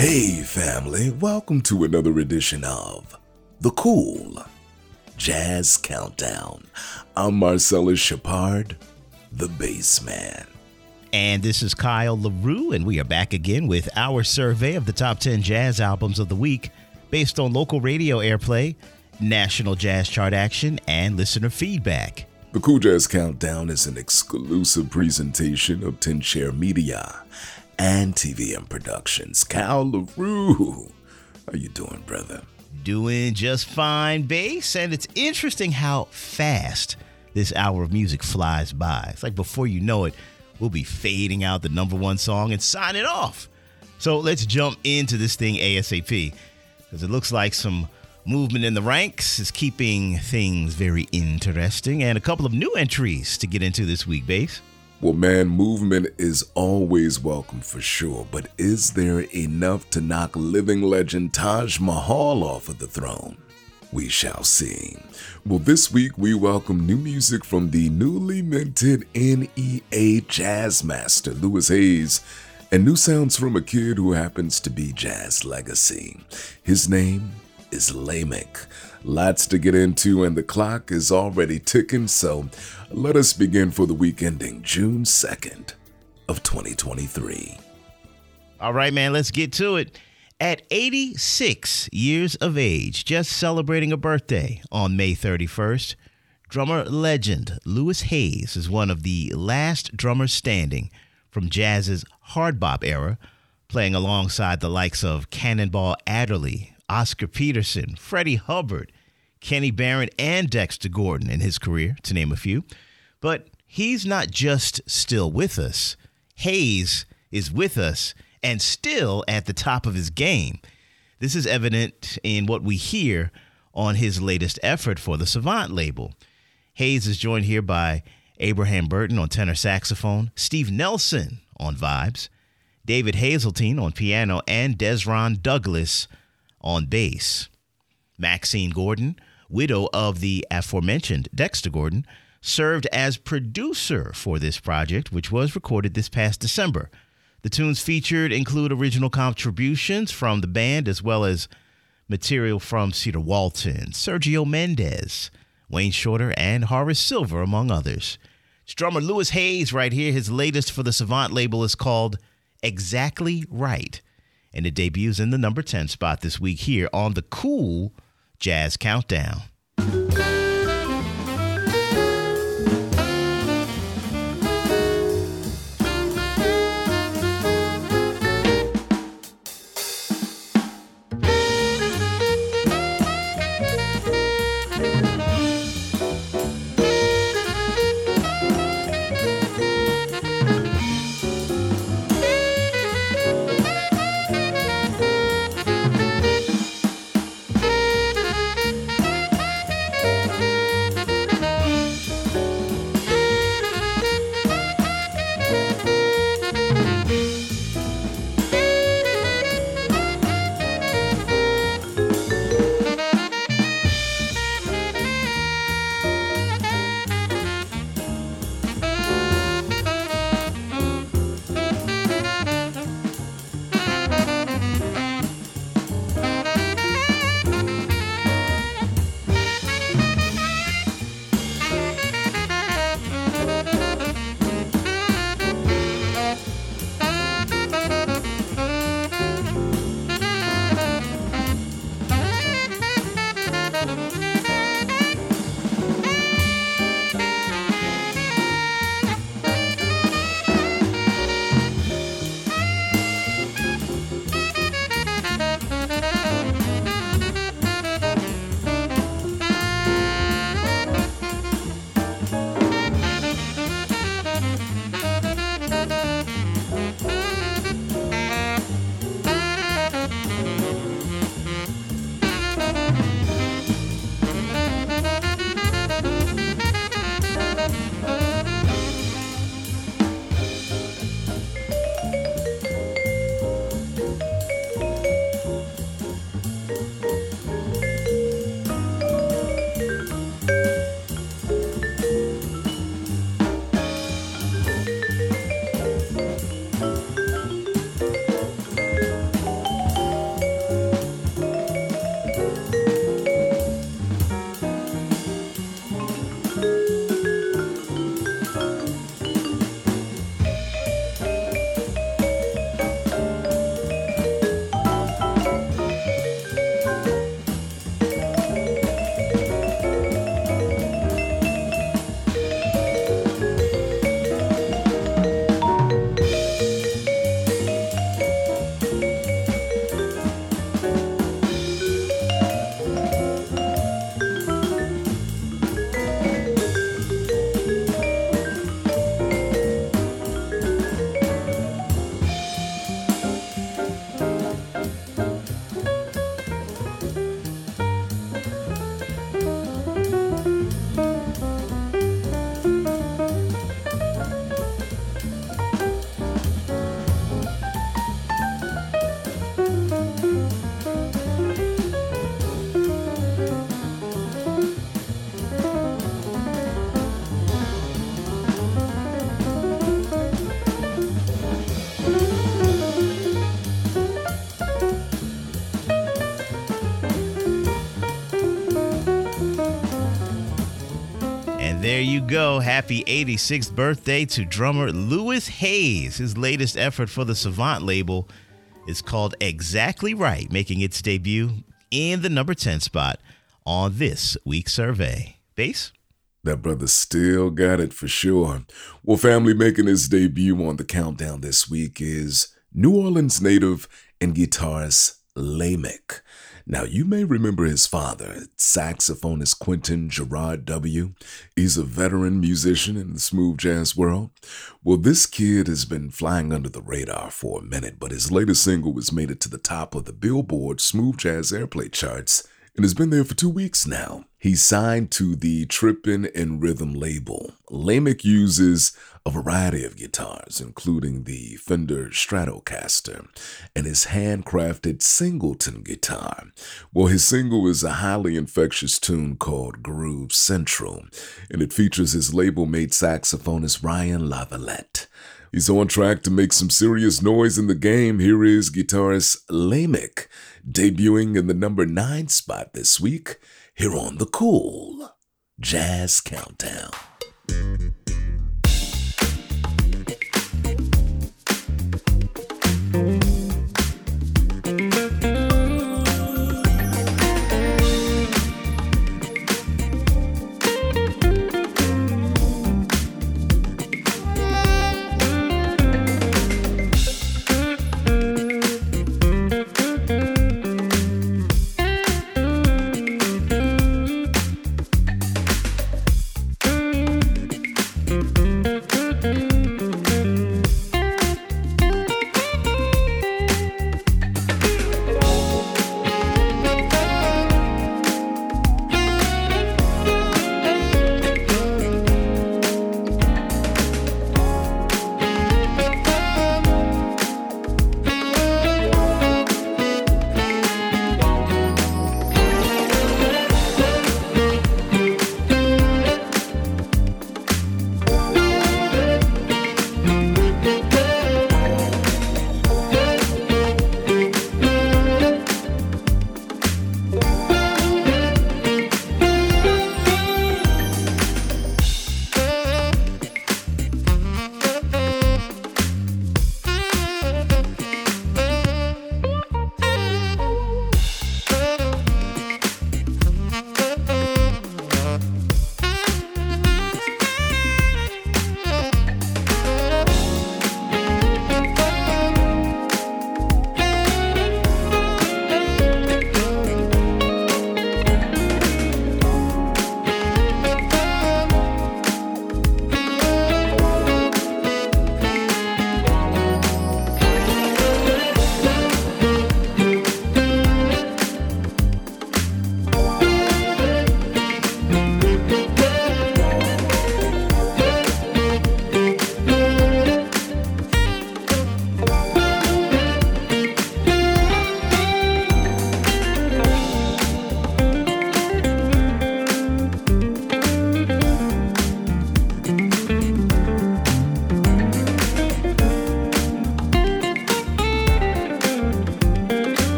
Hey, family, welcome to another edition of The Cool Jazz Countdown. I'm Marcellus Shepard, the bass man. And this is Kyle LaRue, and we are back again with our survey of the top 10 jazz albums of the week based on local radio airplay, national jazz chart action, and listener feedback. The Cool Jazz Countdown is an exclusive presentation of 10 Share Media and TVM Productions. Kyle LaRue, how you doing, brother? Doing just fine, bass. And it's interesting how fast this hour of music flies by. It's like before you know it, we'll be fading out the number one song and sign it off. So let's jump into this thing ASAP because it looks like some movement in the ranks is keeping things very interesting and a couple of new entries to get into this week, bass. Well, man, movement is always welcome for sure, but is there enough to knock living legend Taj Mahal off of the throne? We shall see. Well, this week we welcome new music from the newly minted NEA Jazz Master, Louis Hayes, and new sounds from a kid who happens to be Jazz Legacy. His name is Lemek. Lots to get into, and the clock is already ticking, so let us begin for the week ending June 2nd of 2023. All right, man, let's get to it. At 86 years of age, just celebrating a birthday on May 31st, drummer legend Louis Hayes is one of the last drummers standing from jazz's hard bop era, playing alongside the likes of Cannonball Adderley, Oscar Peterson, Freddie Hubbard, Kenny Barron, and Dexter Gordon in his career, to name a few. But he's not just still with us, Hayes is with us and still at the top of his game. This is evident in what we hear on his latest effort for the Savant label. Hayes is joined here by Abraham Burton on tenor saxophone, Steve Nelson on vibes, David Hazeltine on piano, and Dezron Douglas on bass. Maxine Gordon, widow of the aforementioned Dexter Gordon, served as producer for this project, which was recorded this past December. The tunes featured include original contributions from the band as well as material from Cedar Walton, Sergio Mendes, Wayne Shorter, and Horace Silver, among others. Drummer Louis Hayes right here. His latest for the Savant label is called Exactly Right and it debuts in the number 10 spot this week here on the Cool Jazz Countdown. Go. Happy 86th birthday to drummer Louis Hayes. His latest effort for the Savant label is called Exactly Right, making its debut in the number 10 spot on this week's survey. Bass? That brother still got it for sure. Well, family making his debut on the countdown this week is New Orleans native and guitarist Lemek. Now, you may remember his father, saxophonist Quentin Gerard W. He's a veteran musician in the smooth jazz world. Well, this kid has been flying under the radar for a minute, but his latest single has made it to the top of the Billboard Smooth Jazz Airplay charts and has been there for two weeks now. He's signed to the Trippin' N Rhythm label. Lemek uses a variety of guitars, including the Fender Stratocaster and his handcrafted Singleton guitar. Well, his single is a highly infectious tune called Groove Central, and it features his label mate saxophonist Ryan Lavalette. He's on track to make some serious noise in the game. Here is guitarist Lemek, debuting in the number nine spot this week, here on the Cool Jazz Countdown.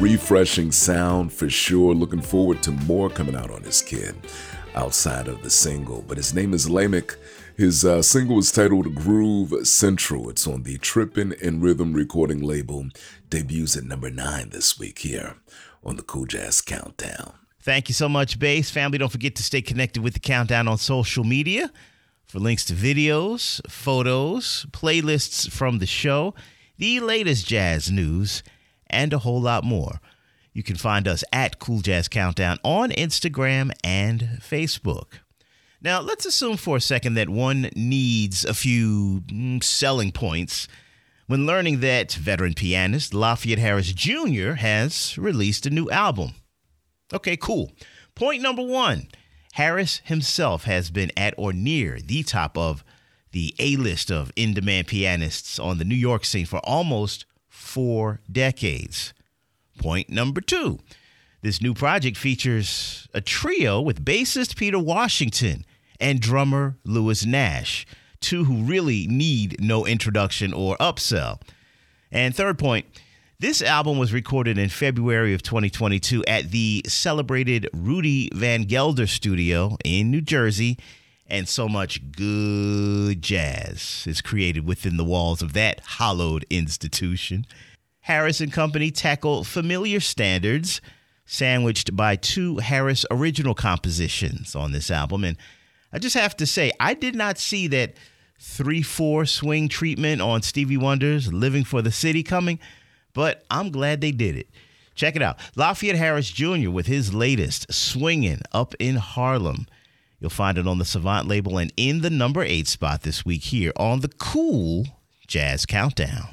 Refreshing sound for sure. Looking forward to more coming out on this kid. outside of the single, but his name is Lemek. His uh, single is titled Groove Central. It's on the Trippin' N Rhythm recording label. Debuts at number nine this week here on the Cool Jazz Countdown. Thank you so much, Bass. Family, don't forget to stay connected with the Countdown on social media for links to videos, photos, playlists from the show, the latest jazz news, and a whole lot more. You can find us at Cool Jazz Countdown on Instagram and Facebook. Now, let's assume for a second that one needs a few mm, selling points when learning that veteran pianist Lafayette Harris Jr. has released a new album. Okay, cool. Point number one Harris himself has been at or near the top of the A list of in demand pianists on the New York scene for almost four decades. Point number two this new project features a trio with bassist Peter Washington and drummer Lewis Nash, two who really need no introduction or upsell. And third point, this album was recorded in February of 2022 at the celebrated Rudy Van Gelder studio in New Jersey, and so much good jazz is created within the walls of that hallowed institution. Harris and Company tackle familiar standards, sandwiched by two Harris original compositions on this album. And I just have to say, I did not see that 3 4 swing treatment on Stevie Wonder's Living for the City coming, but I'm glad they did it. Check it out Lafayette Harris Jr. with his latest, Swinging Up in Harlem. You'll find it on the Savant label and in the number eight spot this week here on the Cool Jazz Countdown.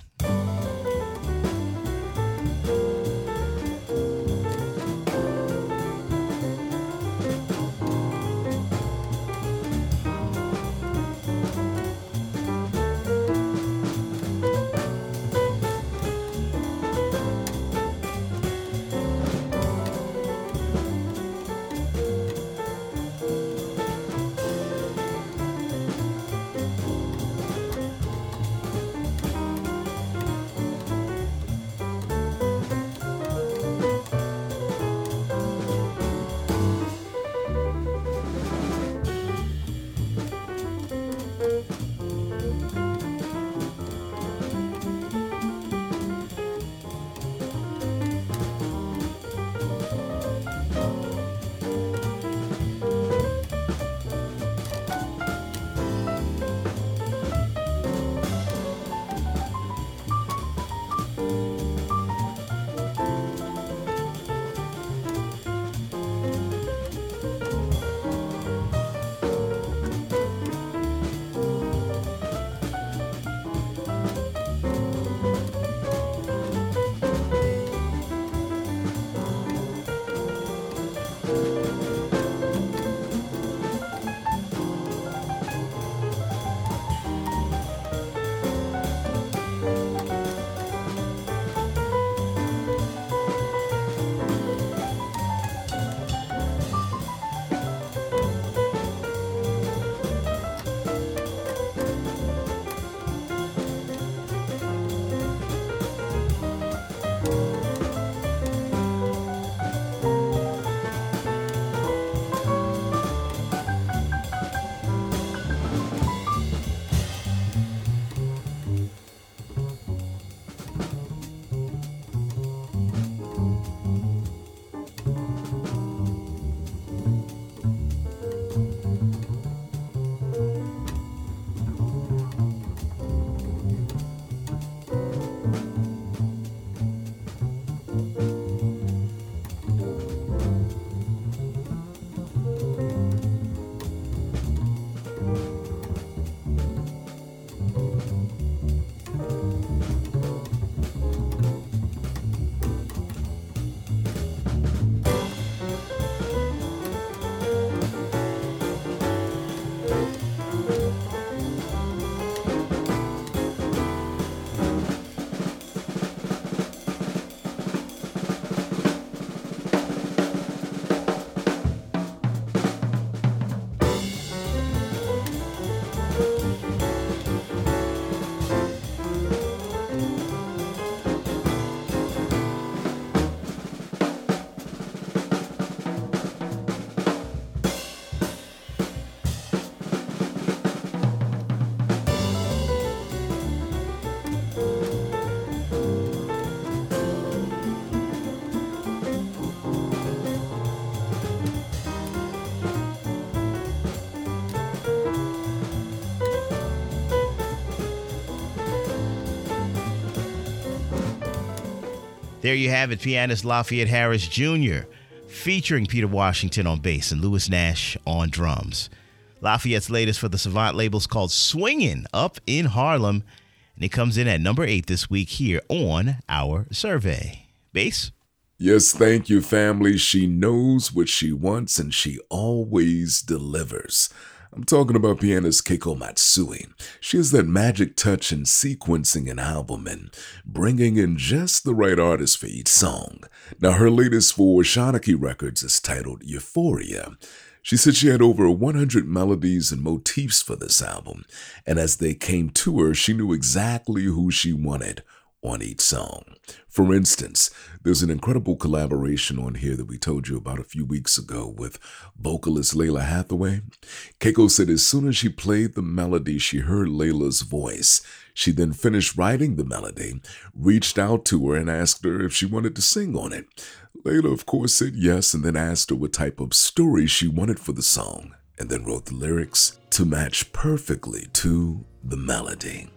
There you have it, pianist Lafayette Harris Jr., featuring Peter Washington on bass and Lewis Nash on drums. Lafayette's latest for the Savant label is called Swingin' Up in Harlem, and it comes in at number eight this week here on our survey. Bass? Yes, thank you, family. She knows what she wants and she always delivers. I'm talking about pianist Keiko Matsui. She has that magic touch in sequencing an album and bringing in just the right artist for each song. Now, her latest for Shanachie Records is titled Euphoria. She said she had over 100 melodies and motifs for this album, and as they came to her, she knew exactly who she wanted on each song. For instance, there's an incredible collaboration on here that we told you about a few weeks ago with vocalist Lalah Hathaway. Keiko said as soon as she played the melody, she heard Lalah's voice. She then finished writing the melody, reached out to her, and asked her if she wanted to sing on it. Lalah, of course, said yes and then asked her what type of story she wanted for the song, and then wrote the lyrics to match perfectly to the melody.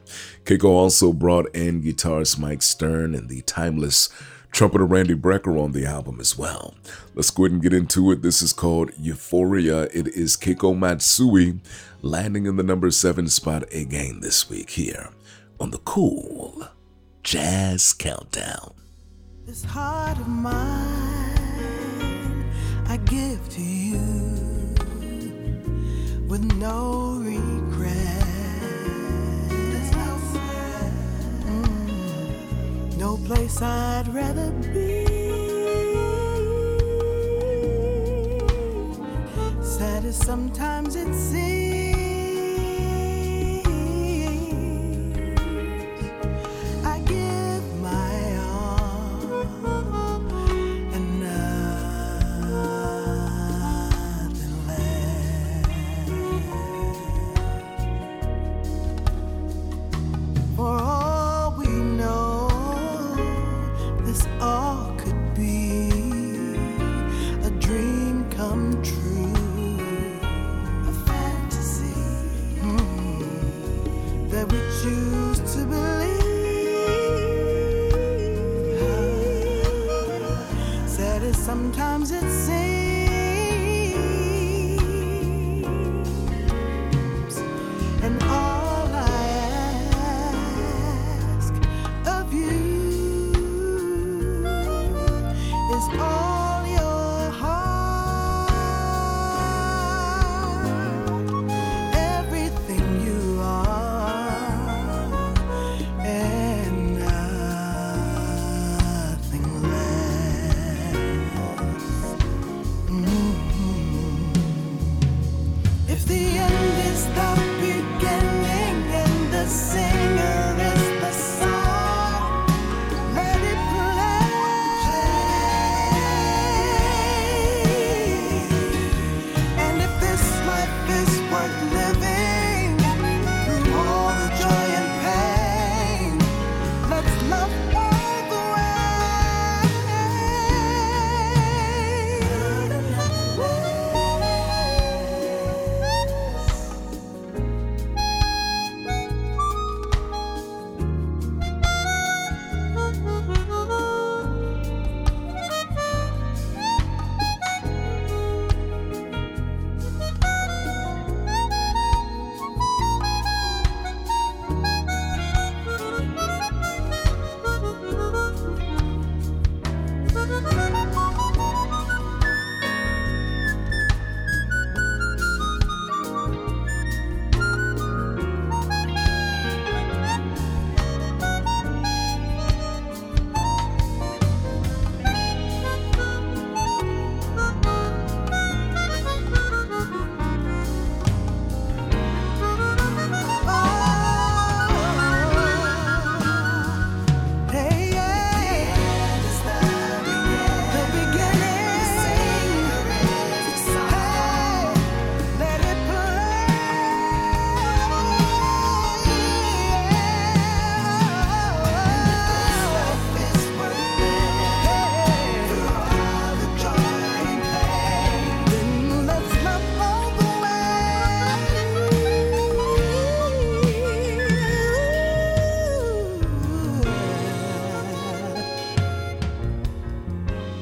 Keiko also brought in guitarist Mike Stern and the timeless trumpeter Randy Brecker on the album as well. Let's go ahead and get into it. This is called Euphoria. It is Keiko Matsui landing in the number seven spot again this week here on the Cool Jazz Countdown. This heart of mine I give to you with no regret. No place I'd rather be. Sad as sometimes it seems.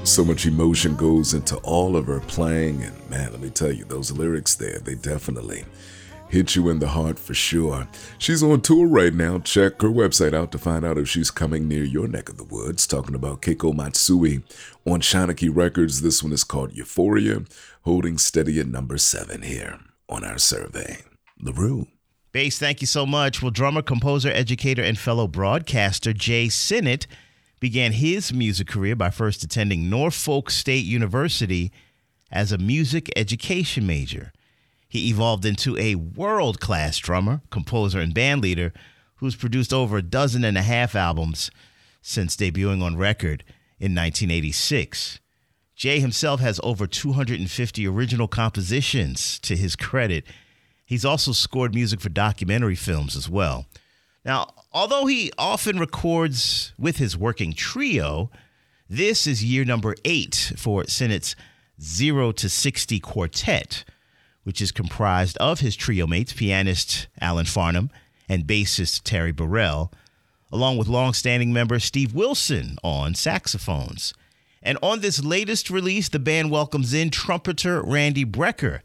So much emotion goes into all of her playing, and man, let me tell you, those lyrics there, they definitely hit you in the heart for sure. She's on tour right now. Check her website out to find out if she's coming near your neck of the woods. Talking about Keiko Matsui on Shanachie Records. This one is called Euphoria, holding steady at number seven here on our survey. LaRue. Bass, thank you so much. Well, drummer, composer, educator, and fellow broadcaster Jae Sinnett began his music career by first attending Norfolk State University as a music education major. He evolved into a world class drummer, composer, and bandleader who's produced over a dozen and a half albums since debuting on record in 1986. Jae himself has over 250 original compositions to his credit. He's also scored music for documentary films as well. Now, although he often records with his working trio, this is year number eight for Sinnett's 0 to 60 quartet which is comprised of his trio mates, pianist Alan Farnham and bassist Terry Burrell, along with longstanding member Steve Wilson on saxophones. And on this latest release, the band welcomes in trumpeter Randy Brecker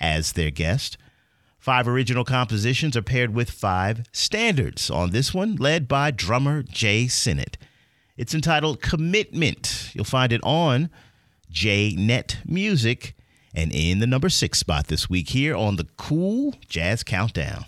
as their guest. Five original compositions are paired with five standards on this one, led by drummer Jae Sinnett. It's entitled Commitment. You'll find it on J-Nett Music and in the number six spot this week here on the Cool Jazz Countdown.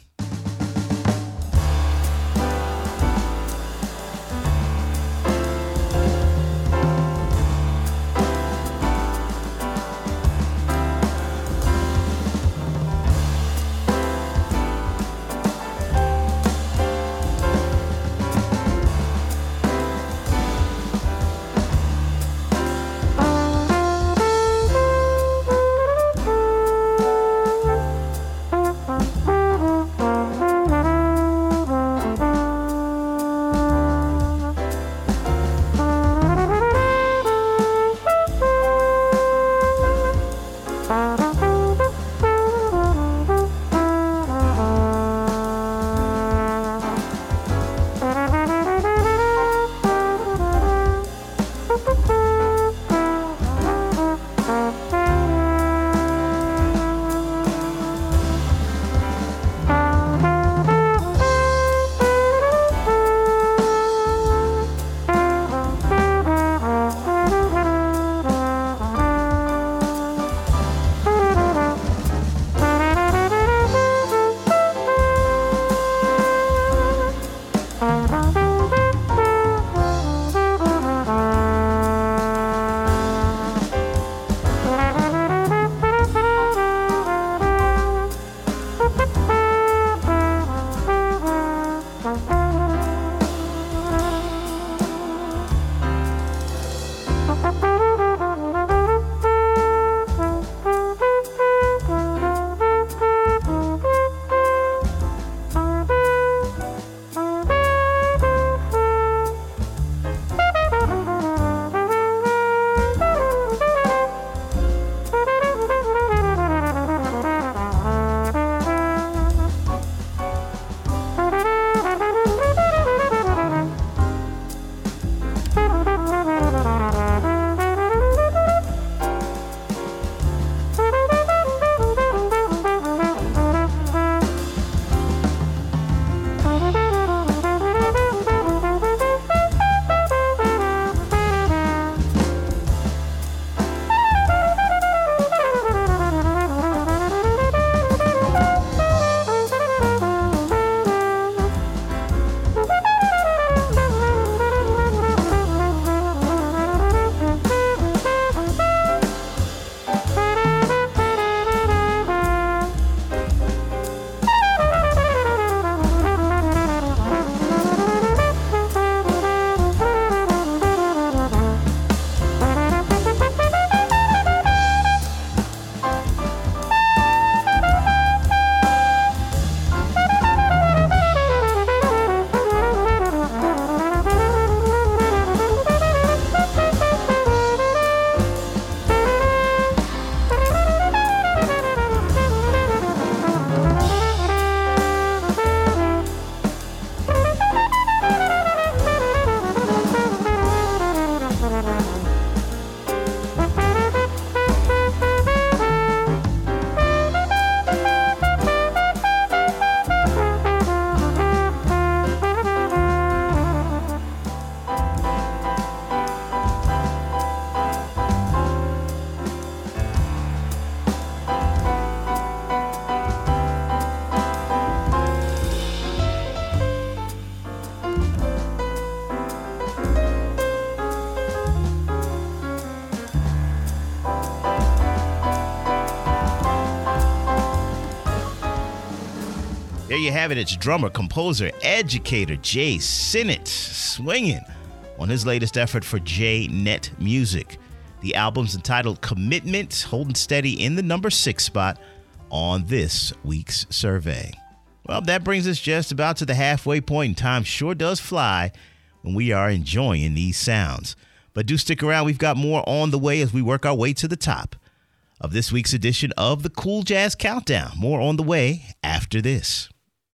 You have it. It's drummer, composer, educator Jae Sinnett swinging on his latest effort for J-Nett Music. The album's entitled Commitment, holding steady in the number six spot on this week's survey. Well, that brings us just about to the halfway point, and time sure does fly when we are enjoying these sounds. But do stick around, we've got more on the way as we work our way to the top of this week's edition of the Cool Jazz Countdown. More on the way after this.